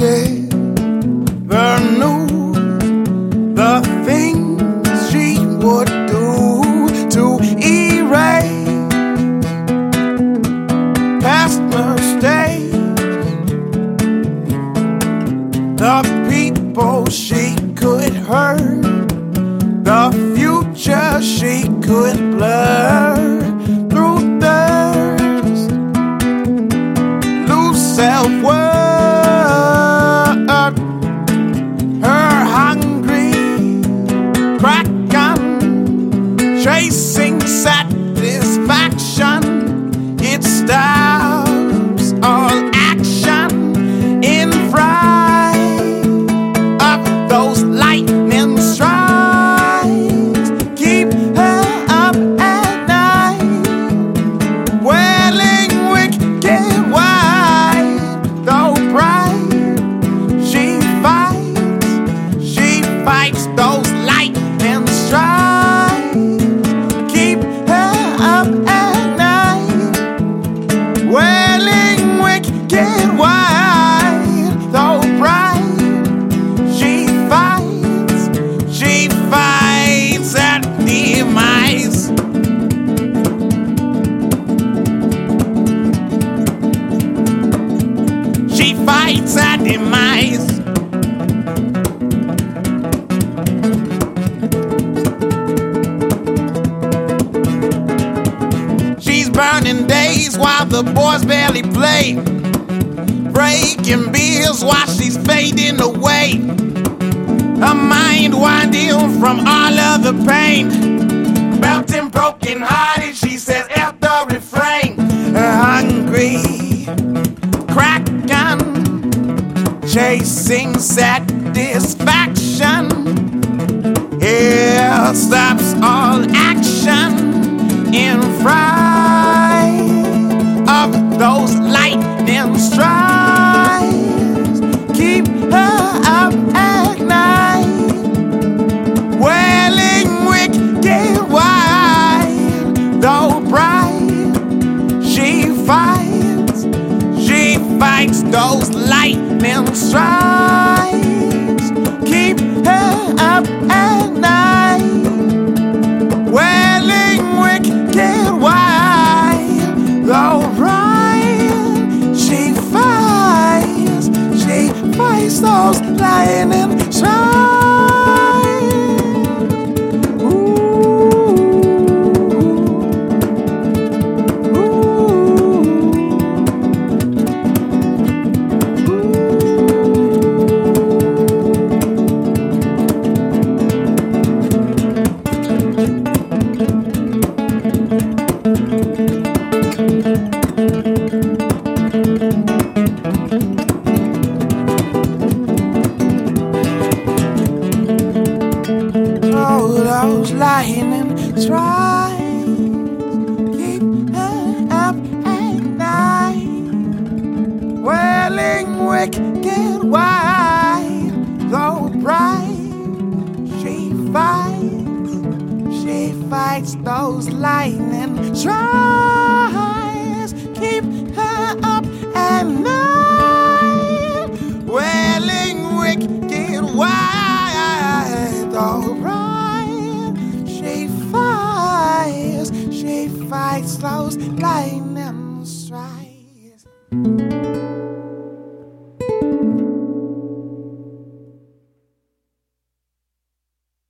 Never knew the things she would do to erase past mistakes. The people she could hurt, the future she could blur while the boys barely play. Breaking bills while she's fading away. Her mind winding from all of the pain. Melting broken hearted, she says the refrain. Hungry, crack gun, chasing satisfaction. Yeah, stops fights those lightning strikes. Keep her up at night, welling wicked wide, though bright. She fights, she fights those lightning strikes. Oh, those lightning strikes keep her up at night, welling wicked wide, though bright. She fights, she fights those lightning strikes, keep her up at night, welling wicked wide, though bright. Fights those lightning strikes.